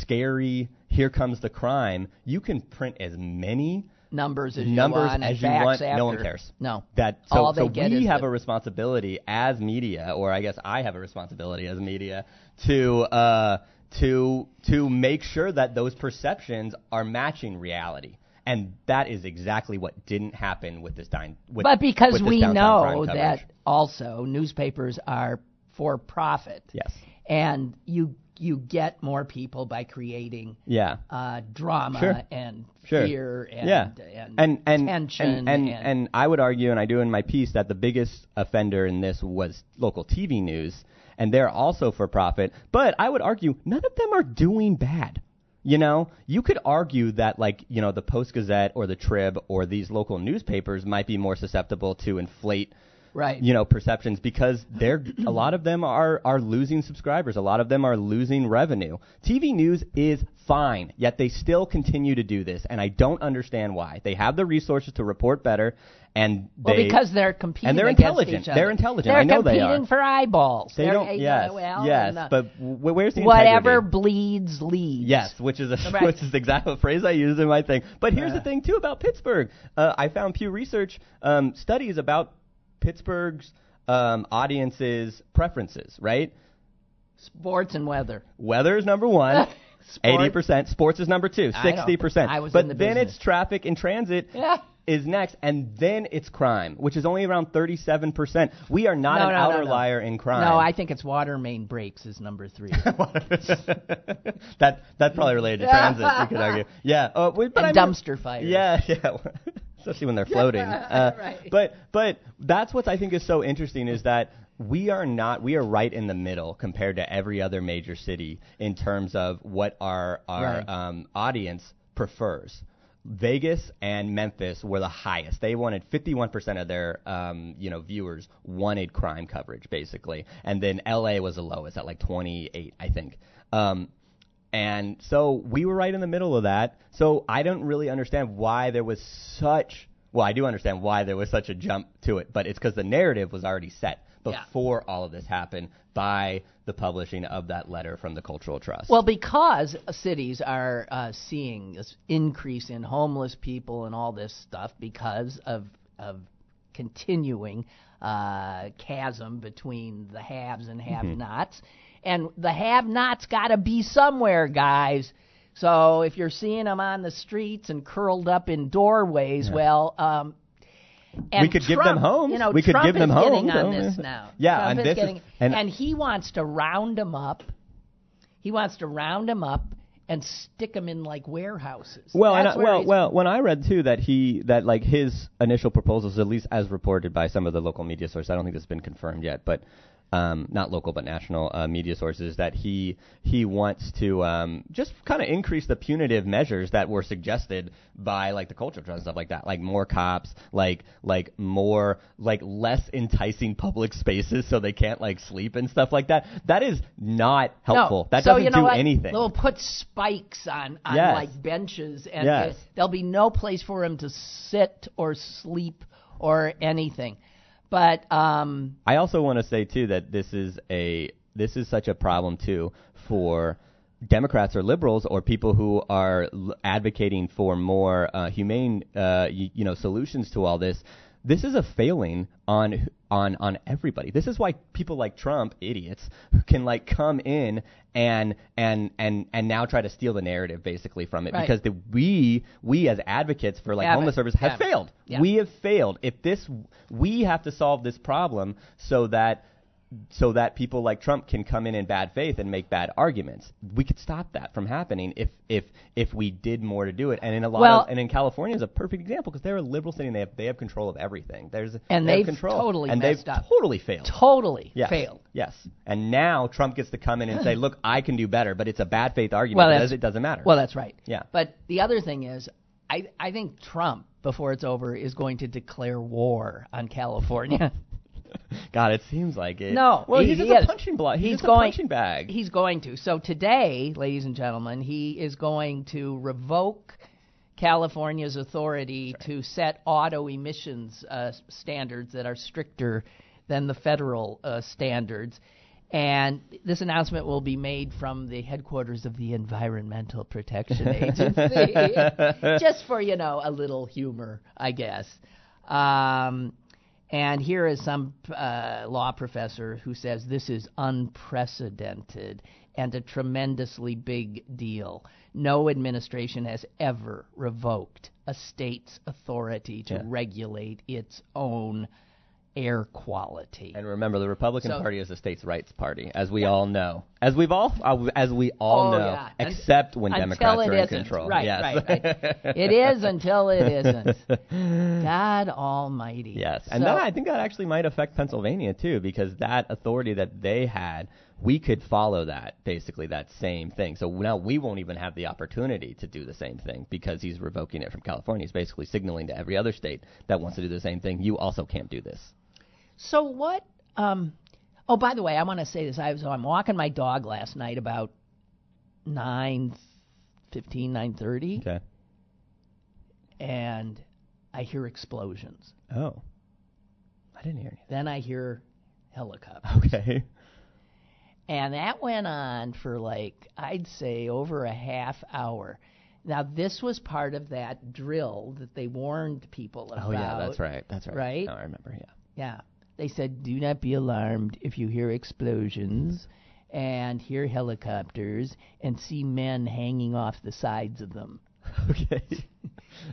scary, here comes the crime, you can print as many numbers as numbers you want, as you want. No one cares. No. That so, All they so we have the- a responsibility as media, or I guess I have a responsibility as media to uh, to to make sure that those perceptions are matching reality. And that is exactly what didn't happen with this dine. With, But because we know that also newspapers are for profit. Yes. And you you get more people by creating Yeah. uh, drama Sure. and Sure. fear and yeah. and, and and, tension and, and, and I would argue, and I do in my piece, that the biggest offender in this was local TV news, and they're also for profit. But I would argue none of them are doing bad. You know, you could argue that like you know the Post Gazette or the Trib or these local newspapers might be more susceptible to inflate right. you know perceptions because they're a lot of them are are losing subscribers a lot of them are losing revenue tv news is fine yet they still continue to do this and i don't understand why they have the resources to report better and well, they because they're competing and they're intelligent. each other. They're intelligent. They're I know they competing are. for eyeballs. they They're- don't yes well, yes but w- where's the whatever integrity? bleeds leads. Yes, which is a, Right. which is the exact phrase I used in my thing. But here's the Uh. thing too about Pittsburgh. Uh, I found Pew Research um, studies about Pittsburgh's um, audience's preferences. Right, Sports and weather. weather is number one. Eighty percent. Sports is number two. Sixty percent. I was But in the then business. it's traffic and transit. Yeah. Is next, and then it's crime, which is only around 37%. We are not No, an no, outer no. in crime. No, I think it's water main breaks is number three. that that's probably related to transit. You could argue. Yeah. Uh, but And I mean- dumpster fires. Yeah, yeah. Especially when they're floating. Uh, Right. But but that's what I think is so interesting is that we are not we are right in the middle compared to every other major city in terms of what our our Right. um, audience prefers. Vegas and Memphis were the highest. They wanted 51% of their, um, you know, viewers wanted crime coverage, basically, and then LA was the lowest at like 28, I think. Um, and so we were right in the middle of that. So I don't really understand why there was such. Well, I do understand why there was such a jump to it, but it's because the narrative was already set Yeah. before all of this happened by the publishing of that letter from the Cultural Trust. Well, because cities are uh, seeing this increase in homeless people and all this stuff because of of continuing uh, chasm between the haves and have-nots, and the have-nots got to be somewhere, guys. So if you're seeing them on the streets and curled up in doorways, well. Um, and We could give them Trump, homes. You know, We could Trump give them getting homes. on this now. Yeah, Trump and is this is- and- and he wants to round them up. He wants to round them up and stick them in like warehouses. Well, and I, well, well. When I read too that he that like his initial proposals, at least as reported by some of the local media sources, I don't think this has been confirmed yet, but um, not local but national uh, media sources, that he he wants to um, just kind of increase the punitive measures that were suggested by like the culture trust and stuff like that, like more cops, like like more like less enticing public spaces so they can't like sleep and stuff like that. That is not helpful. No. That so, doesn't you know do what? anything. They'll put spikes on, on Yes. like benches, and Yes. there'll be no place for him to sit or sleep or anything. But um, I also want to say too that this is a this is such a problem too for Democrats or liberals or people who are l- advocating for more uh, humane, uh, y- you know, solutions to all this. This is a failing on on on everybody. This is why people like Trump, idiots, can like come in and and and and now try to steal the narrative basically from it Right. because the, we we as advocates for like homeless service have failed. Yeah. We have failed. If this we have to solve this problem so that so that people like Trump can come in in bad faith and make bad arguments. We could stop that from happening if if if we did more to do it. And in a lot Well- of and in California is a perfect example because they're a liberal city and they have they have control of everything. There's And they have they've control totally and they've up. totally failed. Totally Yes. failed. Yes. And now Trump gets to come in and say, "Look, I can do better," but it's a bad faith argument Well, because it doesn't matter. Well, that's right. Yeah. But the other thing is, I I think Trump before it's over is going to declare war on California. God, it seems like it. No, Well, he- he's he just a punching block. He's, He's going- a punching bag. He's going to. So today, ladies and gentlemen, he is going to revoke California's authority to set auto emissions uh, standards that are stricter than the federal uh, standards. And this announcement will be made from the headquarters of the Environmental Protection Agency, just for you know a little humor, I guess. Um, and here is some uh, law professor who says this is unprecedented and a tremendously big deal. No administration has ever revoked a state's authority to Yeah. regulate its own air quality. And remember, the Republican So- Party is a states' rights party, as we all know, as we've all, uh, as we all Oh, know, yeah. Except when until Democrats are in isn't. control. Right, yes. right, right. It is until it isn't. God Almighty. Yes, and that I think that actually might affect Pennsylvania too, because that authority that they had, we could follow that basically that same thing. So now we won't even have the opportunity to do the same thing because he's revoking it from California. He's basically signaling to every other state that wants to do the same thing. You also can't do this. So what? Um, oh, by the way, I want to say this. I was I'm walking my dog last night about nine fifteen, nine thirty, Okay. and I hear explosions. Oh, I didn't hear anything. Then I hear helicopters. Okay. and that went on for like I'd say over a half hour. Now this was part of that drill that they warned people about. Oh yeah, that's right. That's right. Right? I remember. Yeah. Yeah. They said, do not be alarmed if you hear explosions and hear helicopters and see men hanging off the sides of them. Okay.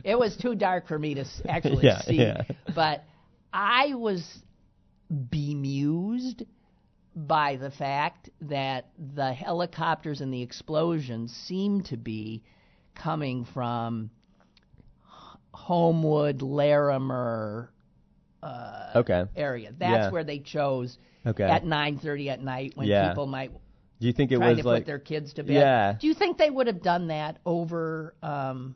It was too dark for me to actually Yeah, see, yeah. but I was bemused by the fact that the helicopters and the explosions seemed to be coming from Homewood, Larimer, uh, Okay. area. That's Yeah. where they chose Okay. at 9:30 at night when Yeah. people might Do you think it was to like put their kids to bed. Yeah. Do you think they would have done that over um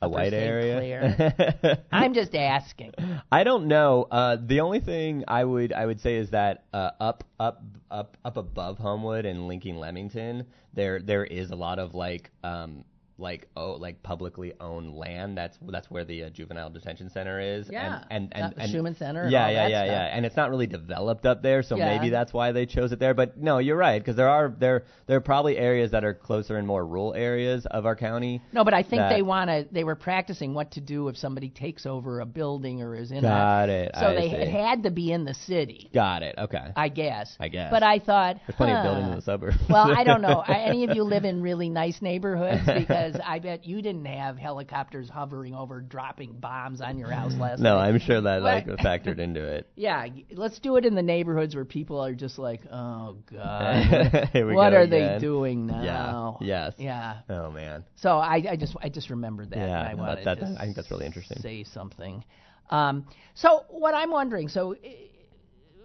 a white area? I'm just asking. I don't know. Uh, the only thing I would I would say is that uh, up up up up above Homewood and Lincoln-Lemington, there there is a lot of like um like oh like publicly owned land. That's that's where the uh, juvenile detention center is. Yeah. And and and, and Shuman Center Yeah, yeah, yeah, stuff. yeah. And it's not really developed up there, so Yeah. maybe that's why they chose it there. But no, you're right because there are there there are probably areas that are closer and more rural areas of our county. No, but I think they want to. They were practicing what to do if somebody takes over a building or is in Got a. it. So I they see. it had to be in the city, Got it. Okay. I guess. I guess. But I thought. There's plenty of buildings in the suburbs. well, I don't know. I- Any of you live in really nice neighborhoods? Because I bet you didn't have helicopters hovering over, dropping bombs on your house last No, night. I'm sure that like factored into it. Yeah, let's do it in the neighborhoods where people are just like, oh god, what go are again. they doing now?" Yeah. Yes. Yeah. Oh man. So I, I just I just remembered that. Yeah, I no, that- I think that's really interesting. Say something. Um, so what I'm wondering, so.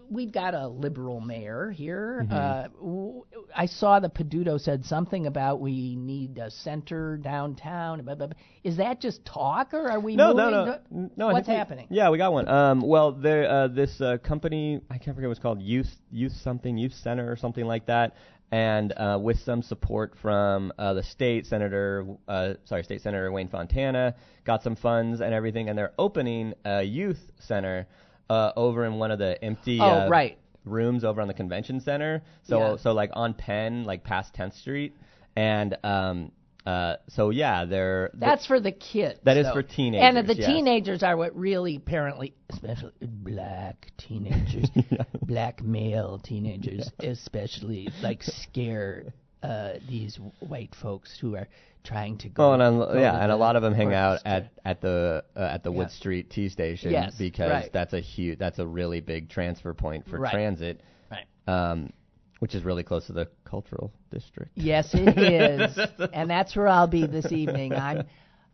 We've got a liberal mayor here. Mm-hmm. Uh, w- I saw the Peduto said something about we need a center downtown. Blah, blah, blah. Is that just talk, or are we No, moving? no, no, no. What's think we- happening? yeah, we got one. Um, well, there, uh, this uh, company, I can't forget what it's called, Youth, Youth something, Youth Center or something like that, and uh, with some support from uh, the state senator, uh, sorry, state senator Wayne Fontana, got some funds and everything, and they're opening a youth center uh, over in one of the empty. Oh, uh, right. rooms over on the convention center. So Yeah. so like on Penn, like past 10th Street. And um, uh, so yeah, they're That's for the kids. That is for teenagers. And the yes. teenagers are what really, apparently, especially black teenagers, black male teenagers, especially, like scare uh, these white folks who are trying to go. Well, and go a- yeah, and a lot of them hang out at at the uh, at the Wood Street T station Yes, because right. that's a huge that's a really big transfer point for Right. transit, Right. um, which is really close to the cultural district. Yes, it is, and that's where I'll be this evening. I'm,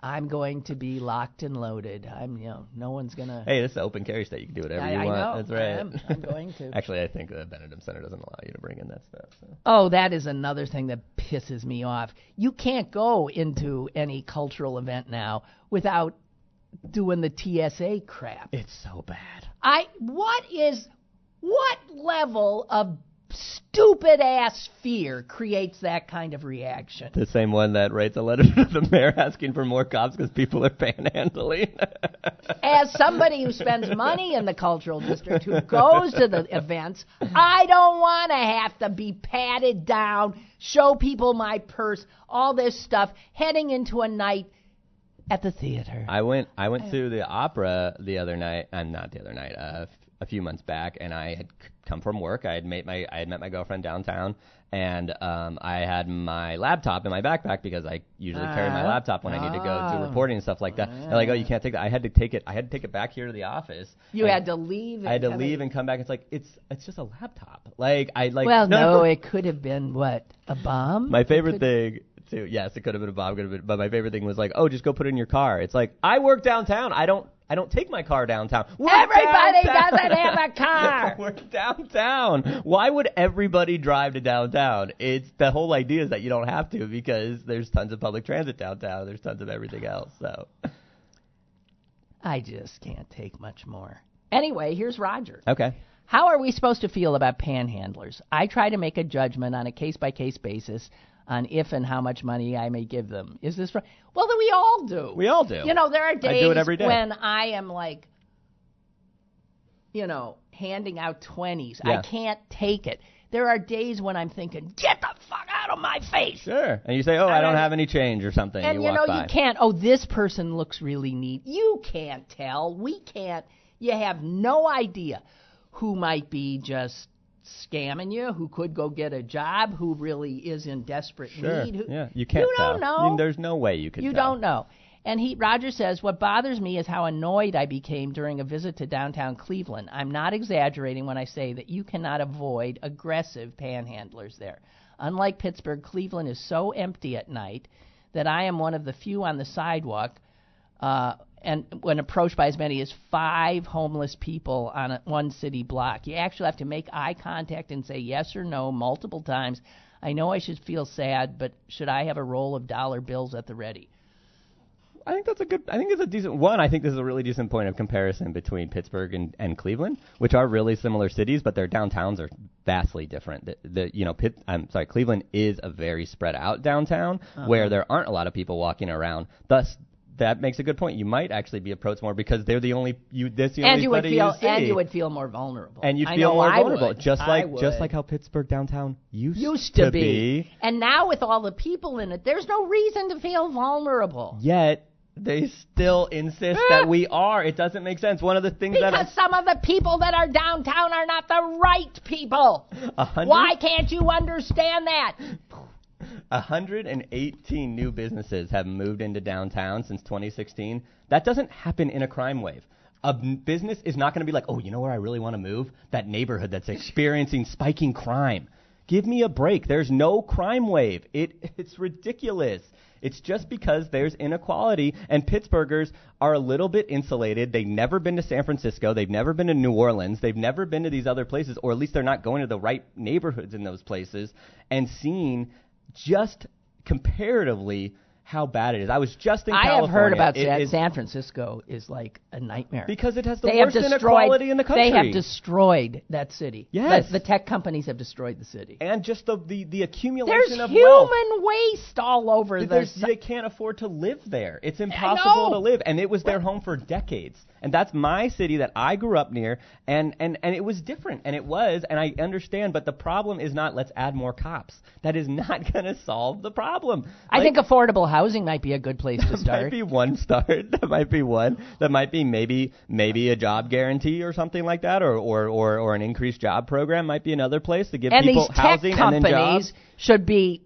I'm going to be locked and loaded. I'm, you know, no one's gonna. Hey, this is an open carry state. You can do whatever I, you I want. know. That's right. I am. I'm going to. Actually, I think the Benedum Center doesn't allow you to bring in that stuff. So. Oh, that is another thing that pisses me off. You can't go into any cultural event now without doing the TSA crap. It's so bad. I what is what level of stupid ass fear creates that kind of reaction? The same one that writes a letter to the mayor asking for more cops because people are panhandling. As somebody who spends money in the cultural district who goes to the events, I don't want to have to be patted down, show people my purse, all this stuff heading into a night at the theater. I went I went to the opera the other night. I'm not the other night. Uh, a few months back, and I had come from work. I had made my I had met my girlfriend downtown, and um, I had my laptop in my backpack because I usually carry my Ah. laptop when I need to go Ah. do reporting and stuff like that. They're like, oh, you can't take that. I had to take it. I had to take it back here to the office. You had to leave. I had to leave and come back. It's like it's it's just a laptop. Like I like. Well, no, it could have been what a bomb. My favorite thing too. Yes, it could have been a bomb. Could have been, but my favorite thing was like, oh, just go put it in your car. It's like I work downtown. I don't. I don't take my car downtown. We're Everybody downtown. doesn't have a car. We're downtown. Why would everybody drive to downtown? It's the whole idea is that you don't have to because there's tons of public transit downtown. There's tons of everything else. So I just can't take much more. Anyway, here's Roger. okay. How are we supposed to feel about panhandlers? I try to make a judgment on a case by case basis on if and how much money I may give them. Is this right? Well, then we all do. We all do. You know, there are do days it every day. when I am like, you know, handing out 20s. Yeah. I can't take it. There are days when I'm thinking, get the fuck out of my face. Sure. And you say, oh, I don't I- have any change or something. And you, you walk know, by. you can't, oh, this person looks really neat. You can't tell. We can't. You have no idea who might be just scamming you, who could go get a job, who really is in desperate Sure. need. Who, yeah. You can't you tell. don't know. There's no way you could you tell. don't know. And he, Roger says, what bothers me is how annoyed I became during a visit to downtown Cleveland. I'm not exaggerating when I say that you cannot avoid aggressive panhandlers there. Unlike Pittsburgh, Cleveland is so empty at night that I am one of the few on the sidewalk. Uh, and when approached by as many as five homeless people on a, one city block, you actually have to make eye contact and say yes or no multiple times. I know I should feel sad, but should I have a roll of dollar bills at the ready? I think that's a good. I think it's a decent one. I think this is a really decent point of comparison between Pittsburgh and, and Cleveland, which are really similar cities, but their downtowns are vastly different. The, the you know, Pitt, I'm sorry, Cleveland is a very spread out downtown uh-huh. where there aren't a lot of people walking around. Thus, that makes a good point. You might actually be approached more because they're the only you. This the and only you would study feel see. and you would feel more vulnerable. and you'd feel more I vulnerable, would. just like just like how Pittsburgh downtown used, used to, be. And now with all the people in it, there's no reason to feel vulnerable. Yet they still insist that we are. It doesn't make sense. One of the things that Because some of the people that are downtown are not the right people. Hundred- Why can't you understand that? 118 new businesses have moved into downtown since 2016. That doesn't happen in a crime wave. A business is not going to be like, oh, you know where I really want to move? That neighborhood that's experiencing spiking crime. Give me a break. There's no crime wave. It, it's ridiculous. It's just because there's inequality, and Pittsburghers are a little bit insulated. They've never been to San Francisco. They've never been to New Orleans. They've never been to these other places, or at least they're not going to the right neighborhoods in those places and seeing just comparatively how bad it is. I was just in I California. have heard about It San, is- San Francisco is like a nightmare. because it has the they worst inequality in the country. They have destroyed that city. Yes. The, the tech companies have destroyed the city. and just the the, the accumulation There's of human wealth. waste all over the. They can't afford to live there. It's impossible to live, and it was their home for decades. And that's my city that I grew up near, and and and it was different, and it was, and I understand. But the problem is not let's add more cops. That is not going to solve the problem. I think affordable housing might be a good place to start. that might be one start. That might be one. That might be maybe maybe a job guarantee or something like that, or or or, or an increased job program might be another place to give and people these housing and then companies jobs. should be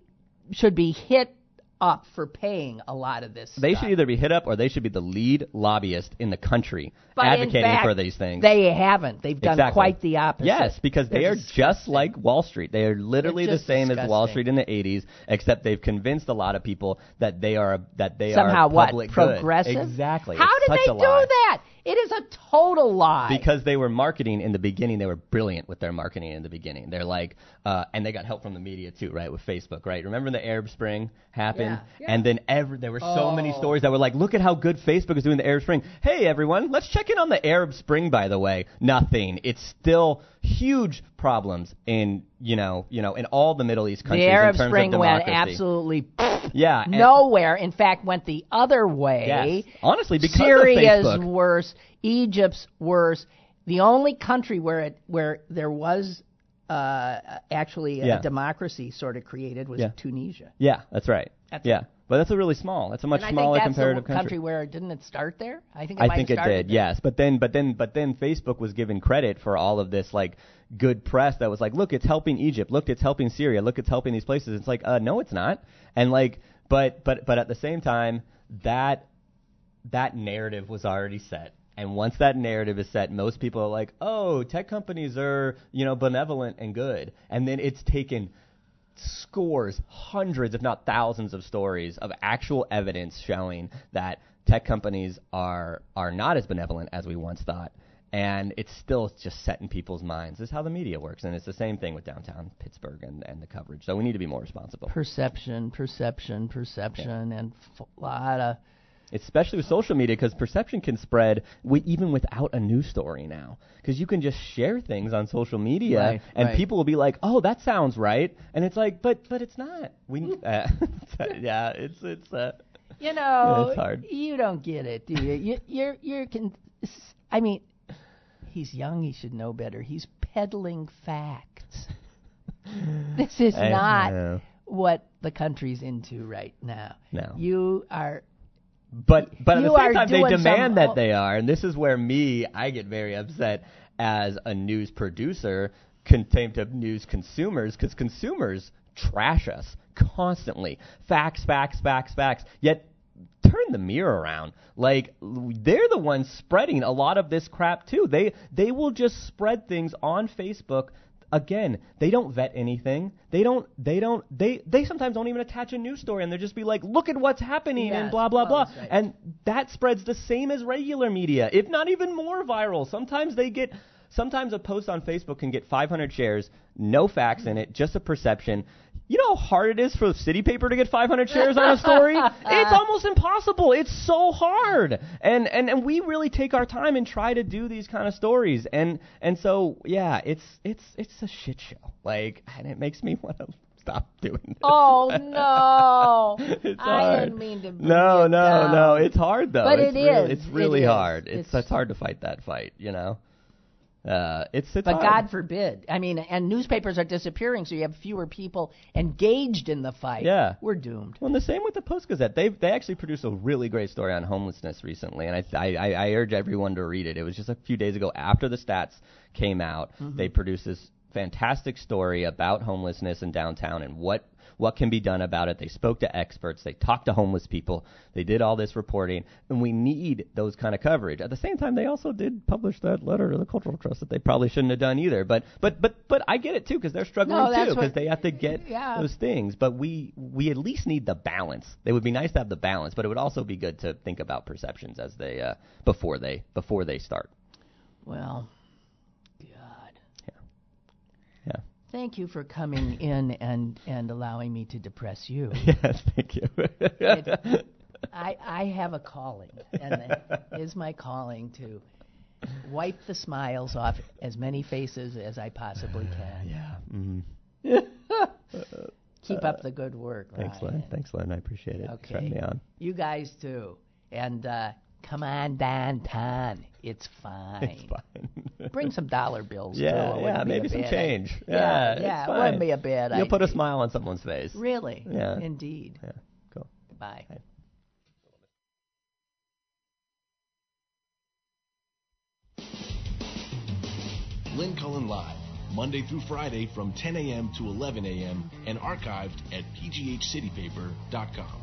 should be hit up for paying a lot of this. They stuff. should either be hit up or they should be the lead lobbyist in the country But advocating fact, for these things. They haven't. They've done Exactly. quite the opposite. Yes, because they They're are just like Wall Street. They are literally the same as Wall. Street in the 80s, except they've convinced a lot of people that they are that they somehow are what good. progressive. Exactly. How It's did they do lie. that? It is a total lie. Because they were marketing in the beginning, they were brilliant with their marketing in the beginning. They're like, uh, and they got help from the media too, right? With Facebook, right? Remember when the Arab Spring happened, Yeah, and then every there were so many Oh. stories that were like, look at how good Facebook is doing the Arab Spring. Hey everyone, let's check in on the Arab Spring. By the way, nothing. It's still huge problems in you know you know in all the Middle East countries the Arab Spring of went absolutely yeah, nowhere. In fact, went the other way. Yes. Honestly, because Syria's worse. Egypt's worse. The only country where it where there was uh, actually a Yeah. democracy sort of created was Yeah. Tunisia. Yeah, that's right. That's yeah, but that's a really small. That's a much and I smaller think that's comparative the country where didn't it start there? I think it I think it did, there. yes. But then, but then, but then, Facebook was given credit for all of this like good press that was like, look, it's helping Egypt. Look, it's helping Syria. Look, it's helping these places. It's like, uh, no, it's not. And like, but but but at the same time, that that narrative was already set. And once that narrative is set, most people are like, "Oh, tech companies are, you know, benevolent and good." And then it's taken scores, hundreds, if not thousands of stories of actual evidence showing that tech companies are are not as benevolent as we once thought. And it's still just set in people's minds. This is how the media works, and it's the same thing with downtown Pittsburgh and, and the coverage. So we need to be more responsible, Perception, perception, perception, and a lot of especially with social media, because perception can spread even without a news story now. Because you can just share things on social media, Right, and right. people will be like, "Oh, that sounds right," and it's like, "But but it's not." We uh, yeah, it's it's. Uh, You know, it's hard. you don't get it, do you? you you're you're con- I mean, he's young. He should know better. He's peddling facts. this is I not know. what the country's into right now. No. You are. But but at You the same time, they demand some- that they are, and this is where me I get very upset as a news producer, contempt of news consumers, because consumers trash us constantly. Facts, facts, facts, facts. Yet turn the mirror around. Like they're the ones spreading a lot of this crap too. They they will just spread things on Facebook. Again, they don't vet anything. They don't. They don't. They they sometimes don't even attach a news story, and they'll just be like, "Look at what's happening," and blah blah oh, blah. right. And that spreads the same as regular media, if not even more viral. Sometimes they get. Sometimes a post on Facebook can get 500 shares, no facts in it, just a perception. You know how hard it is for the city paper to get 500 shares on a story? it's almost impossible. It's so hard. And, and and we really take our time and try to do these kind of stories. And and so yeah, it's it's it's a shit show. Like and it makes me want to stop doing this. Oh no! it's I hard. didn't mean to. bring No, it no, down. no. It's hard though. But it's it really, is. It's really is. hard. It's, It's- it's hard to fight that fight. You know. Uh, it's it's But. God forbid. I mean, and newspapers are disappearing, so you have fewer people engaged in the fight. Yeah. We're doomed. Well, and the same with the Post Gazette. They they actually produced a really great story on homelessness recently, and I, I I urge everyone to read it. It was just a few days ago after the stats came out. Mm-hmm. They produced this fantastic story about homelessness in downtown and what what can be done about it. They spoke to experts. They talked to homeless people. They did all this reporting, and we need those kind of coverage. At the same time, they also did publish that letter to the Cultural Trust that they probably shouldn't have done either. But but but but I get it too because they're struggling No, too because they have to get Yeah. those things. But we we at least need the balance. It would be nice to have the balance, but it would also be good to think about perceptions as they uh, before they before they start. Well, God. Yeah. Thank you for coming in and, and allowing me to depress you. yes, thank you. It- I, I have a calling, and it is my calling to wipe the smiles off as many faces as I possibly can. yeah. hmm Keep up the good work. Thanks, Ryan. Len. Thanks, Len. I appreciate it. Thanks for having Okay. me on. You guys too. And uh, come on downtown. It's fine. It's fine. Bring some dollar bills too. Yeah, It wouldn't yeah, be maybe a some change. idea. Yeah, yeah, yeah, it fine. wouldn't be a bad You'll put a smile on someone's face. Really? Yeah. Indeed. Yeah, cool. Bye. Bye. Lynn Cullen Live, Monday through Friday from 10 a.m. to 11 a.m. and archived at pghcitypaper.com.